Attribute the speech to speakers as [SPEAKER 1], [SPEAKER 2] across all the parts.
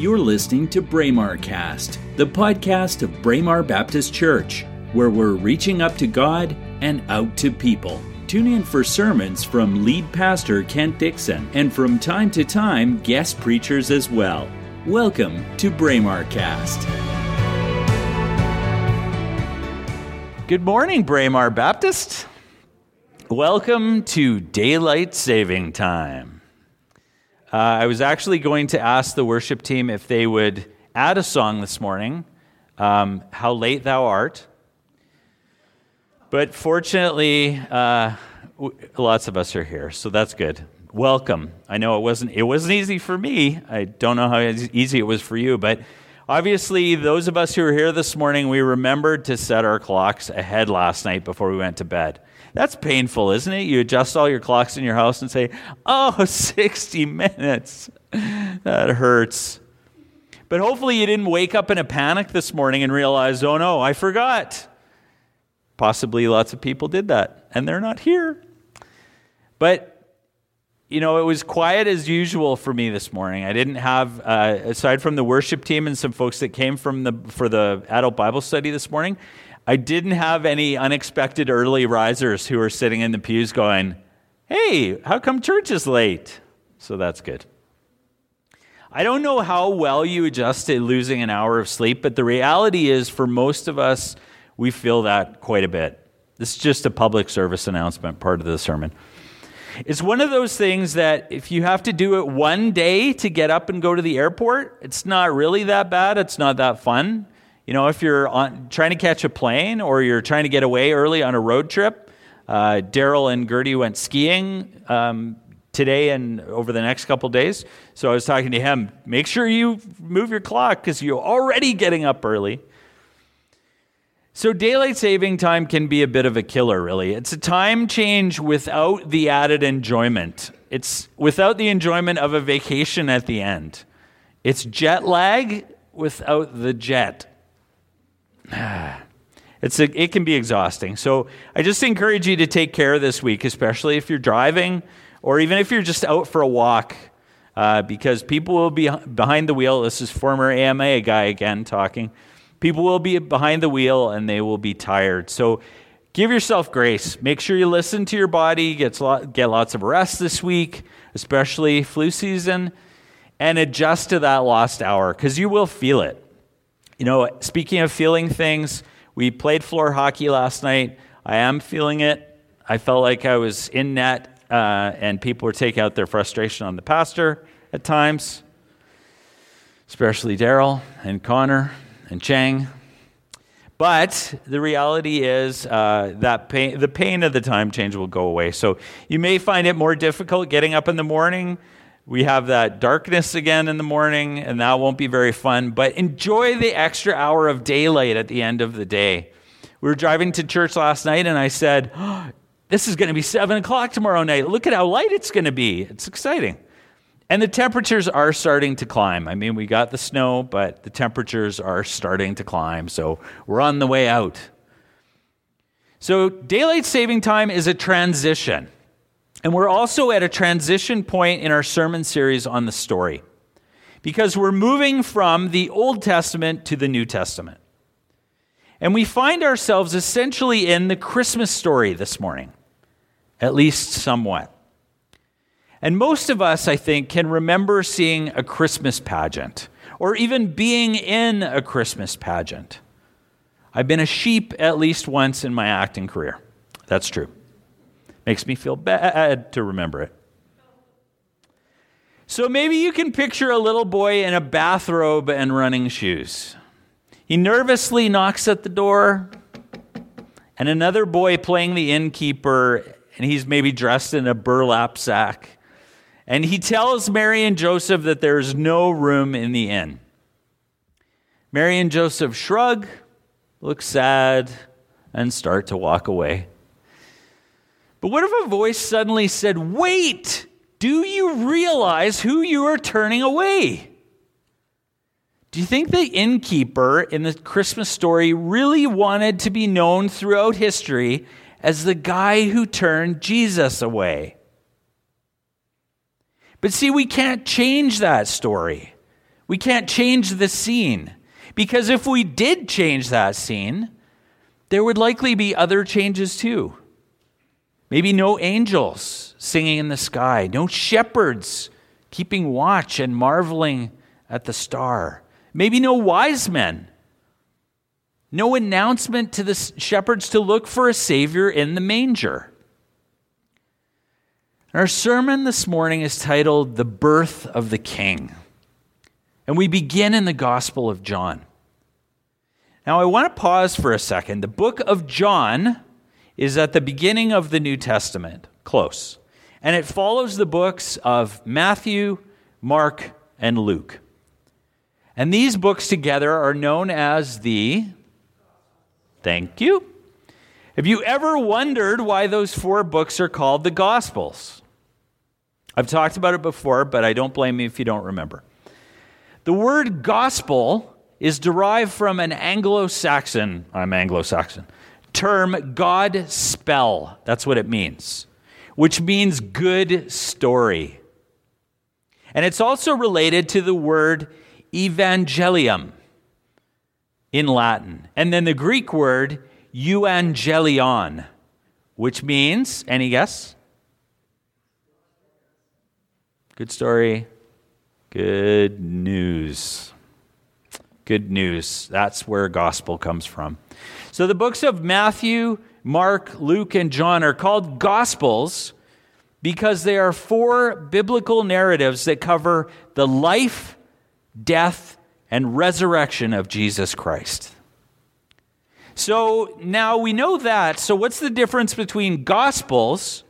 [SPEAKER 1] You're listening to Braemar Cast, the podcast of Braemar Baptist Church, where we're reaching up to God and out to people. Tune in for sermons from lead pastor Kent Dixon and from time to time guest preachers as well. Welcome to Braemar Cast. Good morning, Braemar Baptist. Welcome to Daylight Saving Time. Uh, I was actually going to ask the worship team if they would add a song this morning, um, How Late Thou Art. But fortunately, uh, w- lots of us are here, so that's good. Welcome. I know it wasn't, it wasn't easy for me. I don't know how easy it was for you, but obviously, those of us who are here this morning, we remembered to set our clocks ahead last night before we went to bed. That's painful, isn't it? You adjust all your clocks in your house and say, oh, 60 minutes. That hurts. But hopefully you didn't wake up in a panic this morning and realize, oh no, I forgot. Possibly lots of people did that, and they're not here. But you know, it was quiet as usual for me this morning. I didn't have, uh, aside from the worship team and some folks that came from the for the adult Bible study this morning, I didn't have any unexpected early risers who were sitting in the pews going, Hey, how come church is late? So that's good. I don't know how well you adjust to losing an hour of sleep, but the reality is for most of us, we feel that quite a bit. This is just a public service announcement, part of the sermon. It's one of those things that if you have to do it one day to get up and go to the airport, it's not really that bad. It's not that fun. You know, if you're on, trying to catch a plane or you're trying to get away early on a road trip, uh, Daryl and Gertie went skiing um, today and over the next couple days. So I was talking to him, make sure you move your clock because you're already getting up early. So, daylight saving time can be a bit of a killer, really. It's a time change without the added enjoyment. It's without the enjoyment of a vacation at the end. It's jet lag without the jet. It's a, it can be exhausting. So I just encourage you to take care this week, especially if you're driving or even if you're just out for a walk, uh, because people will be behind the wheel. This is former AMA guy again talking. People will be behind the wheel and they will be tired. So give yourself grace. Make sure you listen to your body, get, get lots of rest this week, especially flu season, and adjust to that lost hour because you will feel it. You know, speaking of feeling things, we played floor hockey last night. I am feeling it. I felt like I was in net, uh, and people were taking out their frustration on the pastor at times, especially Daryl and Connor and Chang. But the reality is uh, that pain, the pain of the time change will go away. So you may find it more difficult getting up in the morning we have that darkness again in the morning, and that won't be very fun. But enjoy the extra hour of daylight at the end of the day. We were driving to church last night, and I said, oh, This is going to be 7 o'clock tomorrow night. Look at how light it's going to be. It's exciting. And the temperatures are starting to climb. I mean, we got the snow, but the temperatures are starting to climb. So we're on the way out. So, daylight saving time is a transition. And we're also at a transition point in our sermon series on the story because we're moving from the Old Testament to the New Testament. And we find ourselves essentially in the Christmas story this morning, at least somewhat. And most of us, I think, can remember seeing a Christmas pageant or even being in a Christmas pageant. I've been a sheep at least once in my acting career. That's true. Makes me feel bad to remember it. So maybe you can picture a little boy in a bathrobe and running shoes. He nervously knocks at the door, and another boy playing the innkeeper, and he's maybe dressed in a burlap sack. And he tells Mary and Joseph that there's no room in the inn. Mary and Joseph shrug, look sad, and start to walk away. But what if a voice suddenly said, Wait, do you realize who you are turning away? Do you think the innkeeper in the Christmas story really wanted to be known throughout history as the guy who turned Jesus away? But see, we can't change that story. We can't change the scene. Because if we did change that scene, there would likely be other changes too. Maybe no angels singing in the sky, no shepherds keeping watch and marveling at the star, maybe no wise men, no announcement to the shepherds to look for a Savior in the manger. Our sermon this morning is titled The Birth of the King. And we begin in the Gospel of John. Now, I want to pause for a second. The book of John is at the beginning of the New Testament, close. And it follows the books of Matthew, Mark, and Luke. And these books together are known as the. Thank you. Have you ever wondered why those four books are called the Gospels? I've talked about it before, but I don't blame you if you don't remember. The word gospel is derived from an Anglo Saxon, I'm Anglo Saxon, term God spell. That's what it means, which means good story. And it's also related to the word evangelium in Latin, and then the Greek word euangelion, which means, any guess? Good story, good news. Good news. That's where gospel comes from. So the books of Matthew, Mark, Luke, and John are called Gospels because they are four biblical narratives that cover the life, death, and resurrection of Jesus Christ. So now we know that. So, what's the difference between Gospels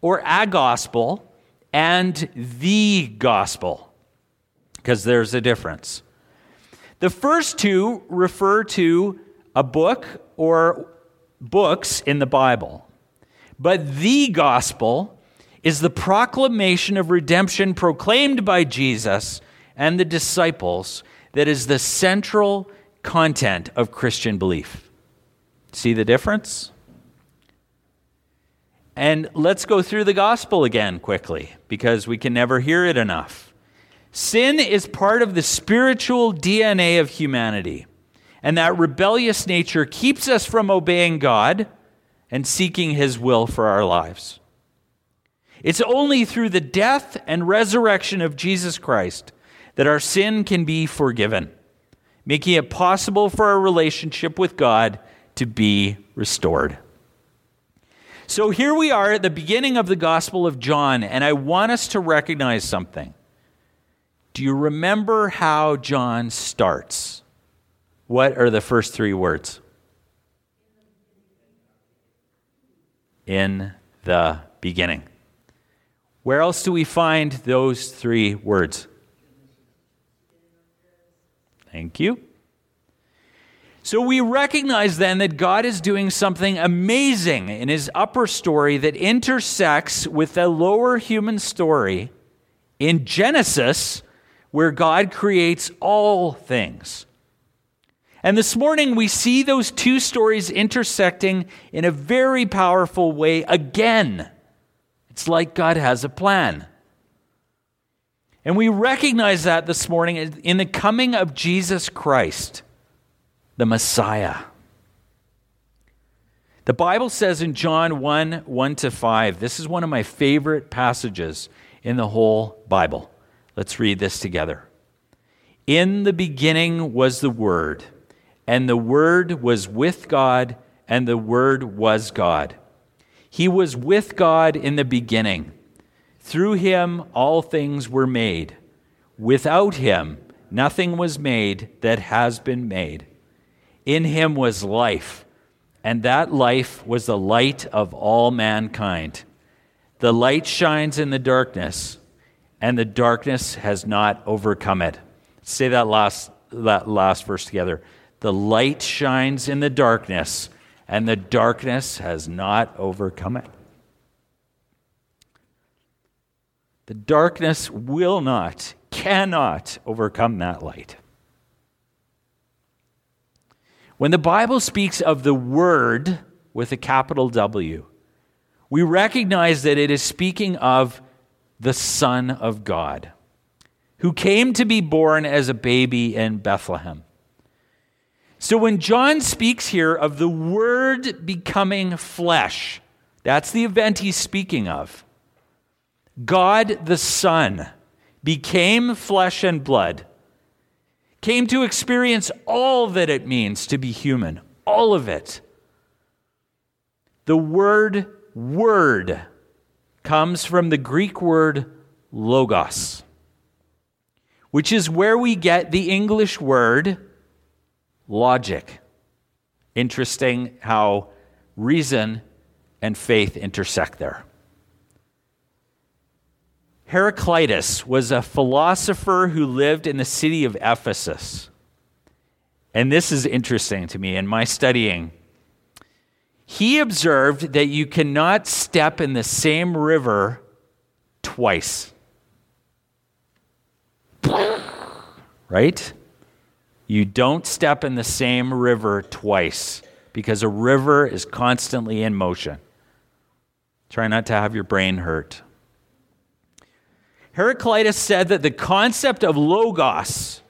[SPEAKER 1] or a gospel and the gospel? Because there's a difference. The first two refer to a book or books in the Bible. But the gospel is the proclamation of redemption proclaimed by Jesus and the disciples that is the central content of Christian belief. See the difference? And let's go through the gospel again quickly because we can never hear it enough. Sin is part of the spiritual DNA of humanity. And that rebellious nature keeps us from obeying God and seeking His will for our lives. It's only through the death and resurrection of Jesus Christ that our sin can be forgiven, making it possible for our relationship with God to be restored. So here we are at the beginning of the Gospel of John, and I want us to recognize something. Do you remember how John starts? What are the first three words? In the beginning. Where else do we find those three words? Thank you. So we recognize then that God is doing something amazing in his upper story that intersects with the lower human story in Genesis, where God creates all things. And this morning, we see those two stories intersecting in a very powerful way again. It's like God has a plan. And we recognize that this morning in the coming of Jesus Christ, the Messiah. The Bible says in John 1 1 to 5, this is one of my favorite passages in the whole Bible. Let's read this together. In the beginning was the Word and the Word was with God, and the Word was God. He was with God in the beginning. Through him all things were made. Without him nothing was made that has been made. In him was life, and that life was the light of all mankind. The light shines in the darkness, and the darkness has not overcome it. Say that last, that last verse together. The light shines in the darkness, and the darkness has not overcome it. The darkness will not, cannot overcome that light. When the Bible speaks of the Word with a capital W, we recognize that it is speaking of the Son of God. who came to be born as a baby in Bethlehem. So when John speaks here of the Word becoming flesh, that's the event he's speaking of. God the Son became flesh and blood, came to experience all that it means to be human, all of it. The word word comes from the Greek word logos, which is where we get the English word logic. Interesting how reason and faith intersect there. Heraclitus was a philosopher who lived in the city of Ephesus. And this is interesting to me in my studying. He observed that you cannot step in the same river twice. Right? You don't step in the same river twice because a river is constantly in motion. Try not to have your brain hurt. Heraclitus said that the concept of logos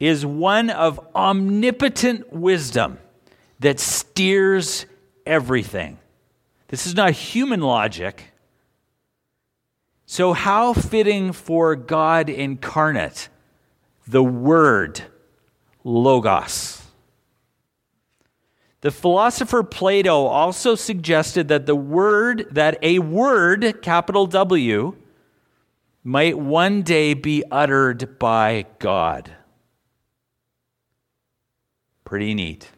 [SPEAKER 1] is one of omnipotent wisdom that steers everything. This is not human logic. So, how fitting for God incarnate, the Word, Logos. The philosopher Plato also suggested that the word, that a word, capital W, might one day be uttered by God. Pretty neat.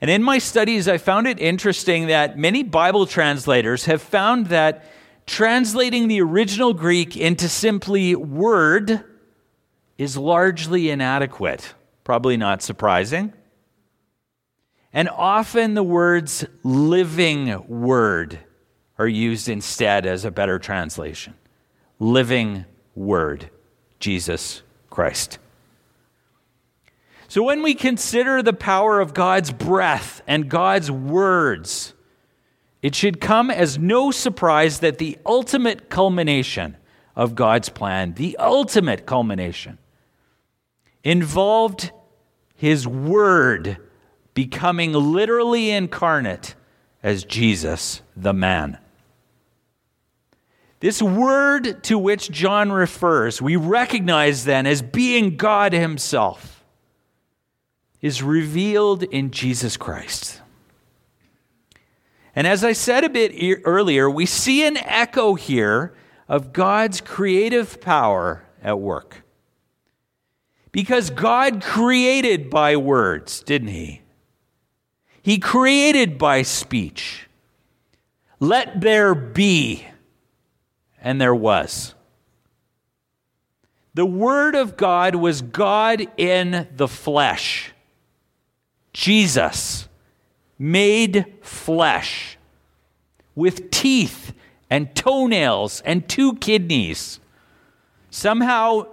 [SPEAKER 1] And in my studies, I found it interesting that many Bible translators have found that translating the original Greek into simply word is largely inadequate. Probably not surprising. And often the words living word are used instead as a better translation living word, Jesus Christ. So when we consider the power of God's breath and God's words, it should come as no surprise that the ultimate culmination of God's plan, the ultimate culmination, involved his word becoming literally incarnate as Jesus, the man. This word to which John refers, we recognize then as being God Himself, is revealed in Jesus Christ. And as I said a bit earlier, we see an echo here of God's creative power at work. Because God created by words, didn't He? He created by speech. Let there be and there was. The Word of God was God in the flesh. Jesus made flesh with teeth and toenails and two kidneys. Somehow,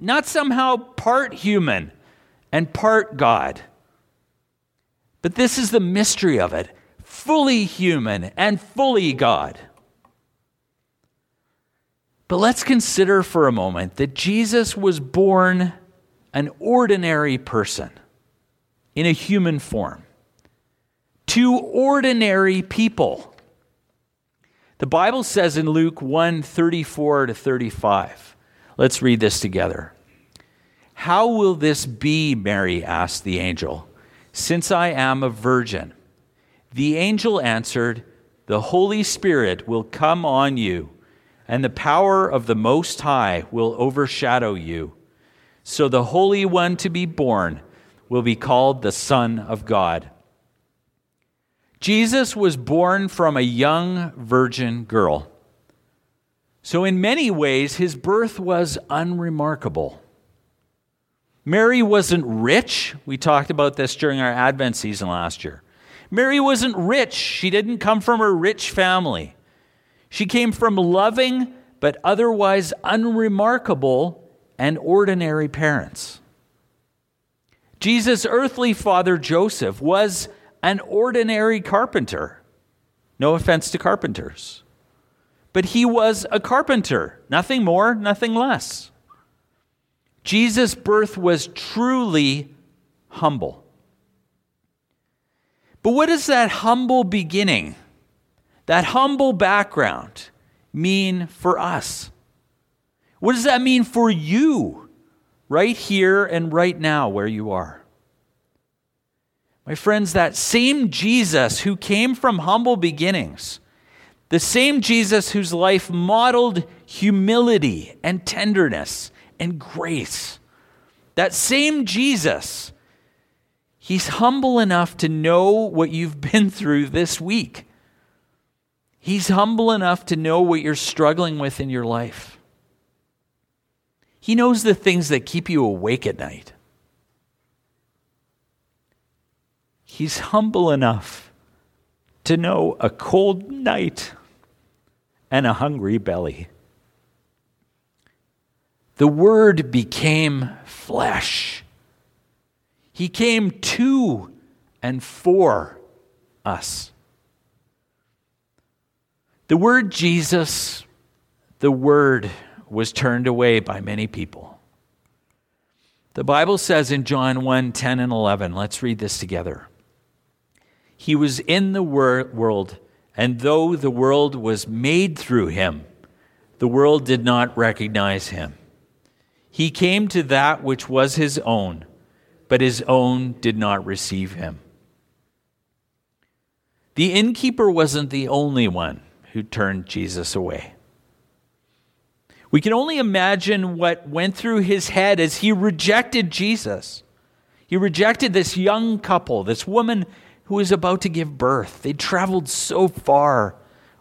[SPEAKER 1] not somehow part human and part God. But this is the mystery of it fully human and fully God. But let's consider for a moment that Jesus was born an ordinary person in a human form to ordinary people. The Bible says in Luke 1 34 to 35. Let's read this together. How will this be, Mary asked the angel, since I am a virgin? The angel answered, The Holy Spirit will come on you and the power of the Most High will overshadow you. So the Holy One to be born will be called the Son of God. Jesus was born from a young virgin girl. So, in many ways, his birth was unremarkable. Mary wasn't rich. We talked about this during our Advent season last year. Mary wasn't rich. She didn't come from a rich family. She came from loving but otherwise unremarkable and ordinary parents. Jesus' earthly father, Joseph, was an ordinary carpenter. No offense to carpenters. But he was a carpenter, nothing more, nothing less. Jesus' birth was truly humble. But what does that humble beginning, that humble background, mean for us? What does that mean for you right here and right now where you are? My friends, that same Jesus who came from humble beginnings, the same Jesus whose life modeled humility and tenderness and grace, that same Jesus, he's humble enough to know what you've been through this week. He's humble enough to know what you're struggling with in your life. He knows the things that keep you awake at night. He's humble enough to know a cold night and a hungry belly. The Word became flesh. He came to and for us. The word Jesus, the Word, was turned away by many people. The Bible says in John 1 10 and 11, let's read this together. He was in the wor- world, and though the world was made through him, the world did not recognize him. He came to that which was his own, but his own did not receive him. The innkeeper wasn't the only one who turned Jesus away. We can only imagine what went through his head as he rejected Jesus. He rejected this young couple, this woman who was about to give birth. They traveled so far,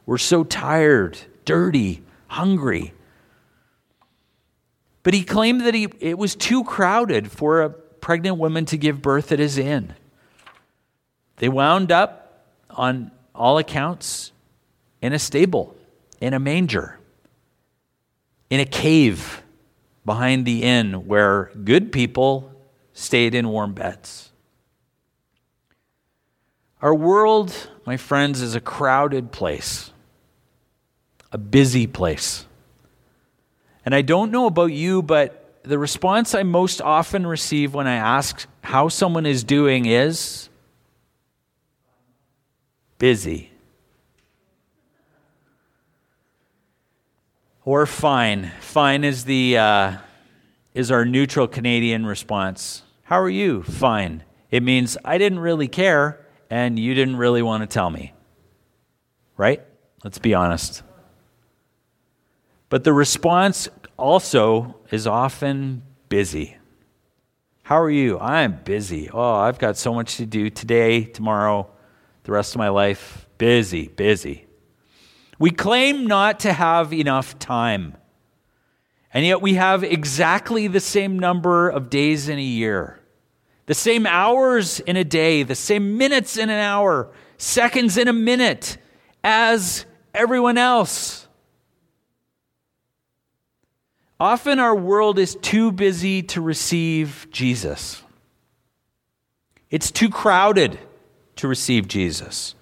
[SPEAKER 1] were so tired, dirty, hungry. But he claimed that he, it was too crowded for a pregnant woman to give birth at his inn. They wound up, on all accounts, in a stable, in a manger, in a cave behind the inn where good people stayed in warm beds. Our world, my friends, is a crowded place, a busy place. And I don't know about you, but the response I most often receive when I ask how someone is doing is busy. Or fine. Fine is the uh, is our neutral Canadian response. How are you? Fine. It means I didn't really care and you didn't really want to tell me. Right? Let's be honest. But the response also is often busy. How are you? I'm busy. Oh, I've got so much to do today, tomorrow, the rest of my life. Busy, busy. We claim not to have enough time. And yet we have exactly the same number of days in a year the same hours in a day, the same minutes in an hour, seconds in a minute as everyone else. Often our world is too busy to receive Jesus. It's too crowded to receive Jesus.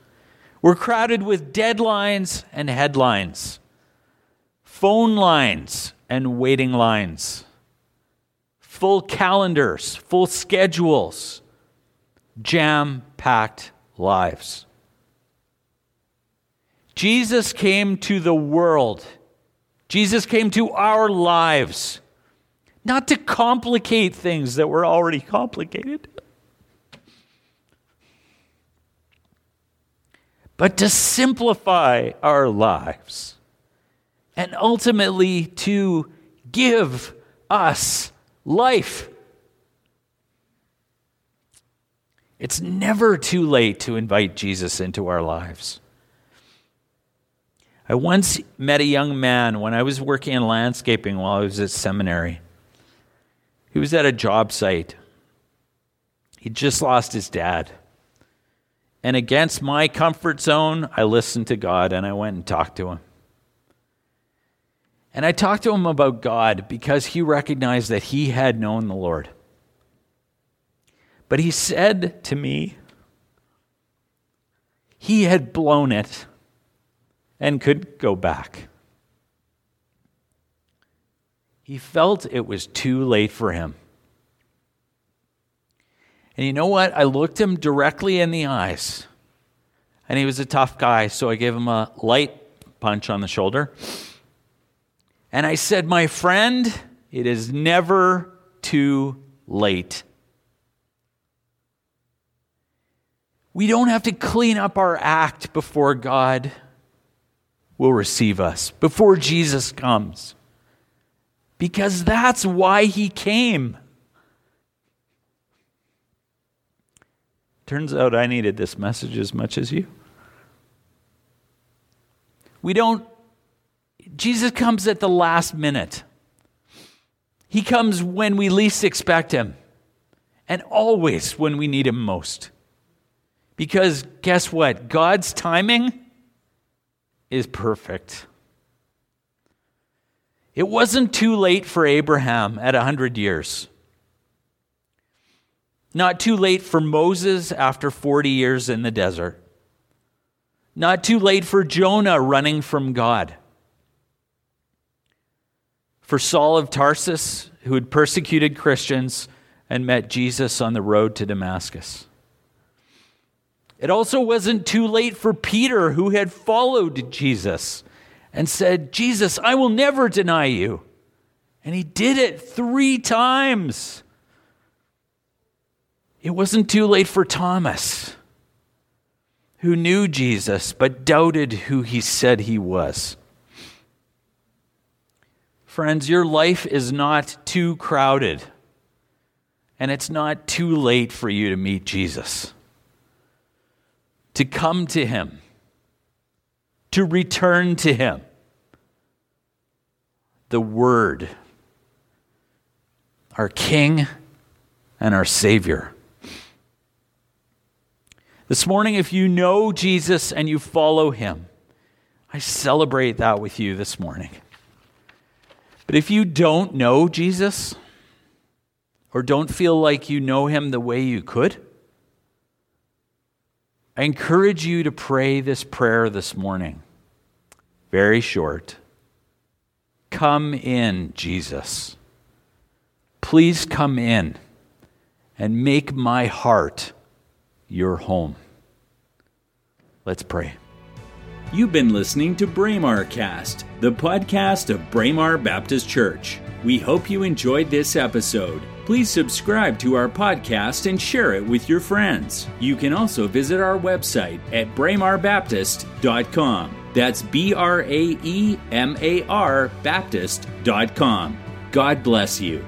[SPEAKER 1] We're crowded with deadlines and headlines, phone lines and waiting lines full calendars, full schedules, jam packed lives. Jesus came to the world. Jesus came to our lives, not to complicate things that were already complicated, but to simplify our lives and ultimately to give us life. It's never too late to invite Jesus into our lives. I once met a young man when I was working in landscaping while I was at seminary. He was at a job site. He just lost his dad. And against my comfort zone, I listened to God and I went and talked to him. And I talked to him about God because he recognized that he had known the Lord. But he said to me, he had blown it and could go back. He felt it was too late for him. And you know what? I looked him directly in the eyes. And he was a tough guy, so I gave him a light punch on the shoulder. And I said, My friend, it is never too late. We don't have to clean up our act before God will receive us, before Jesus comes. Because that's why he came. Turns out I needed this message as much as you. We don't, Jesus comes at the last minute. He comes when we least expect him, and always when we need him most. Because guess what? God's timing is perfect. It wasn't too late for Abraham at 100 years. Not too late for Moses after 40 years in the desert. Not too late for Jonah running from God. For Saul of Tarsus, who had persecuted Christians and met Jesus on the road to Damascus. It also wasn't too late for Peter, who had followed Jesus and said, Jesus, I will never deny you. And he did it three times. It wasn't too late for Thomas, who knew Jesus but doubted who he said he was. Friends, your life is not too crowded, and it's not too late for you to meet Jesus to come to Him, to return to Him. The Word, our King and our Savior. This morning, if you know Jesus and you follow Him, I celebrate that with you this morning. But if you don't know Jesus, or don't feel like you know Him the way you could, I encourage you to pray this prayer this morning. Very short. Come in, Jesus. Please come in and make my heart your home. Let's pray.
[SPEAKER 2] You've been listening to Braemar Cast, the podcast of Braemar Baptist Church. We hope you enjoyed this episode. Please subscribe to our podcast and share it with your friends. You can also visit our website at braemarbaptist.com. That's B R A E M A R Baptist.com. God bless you.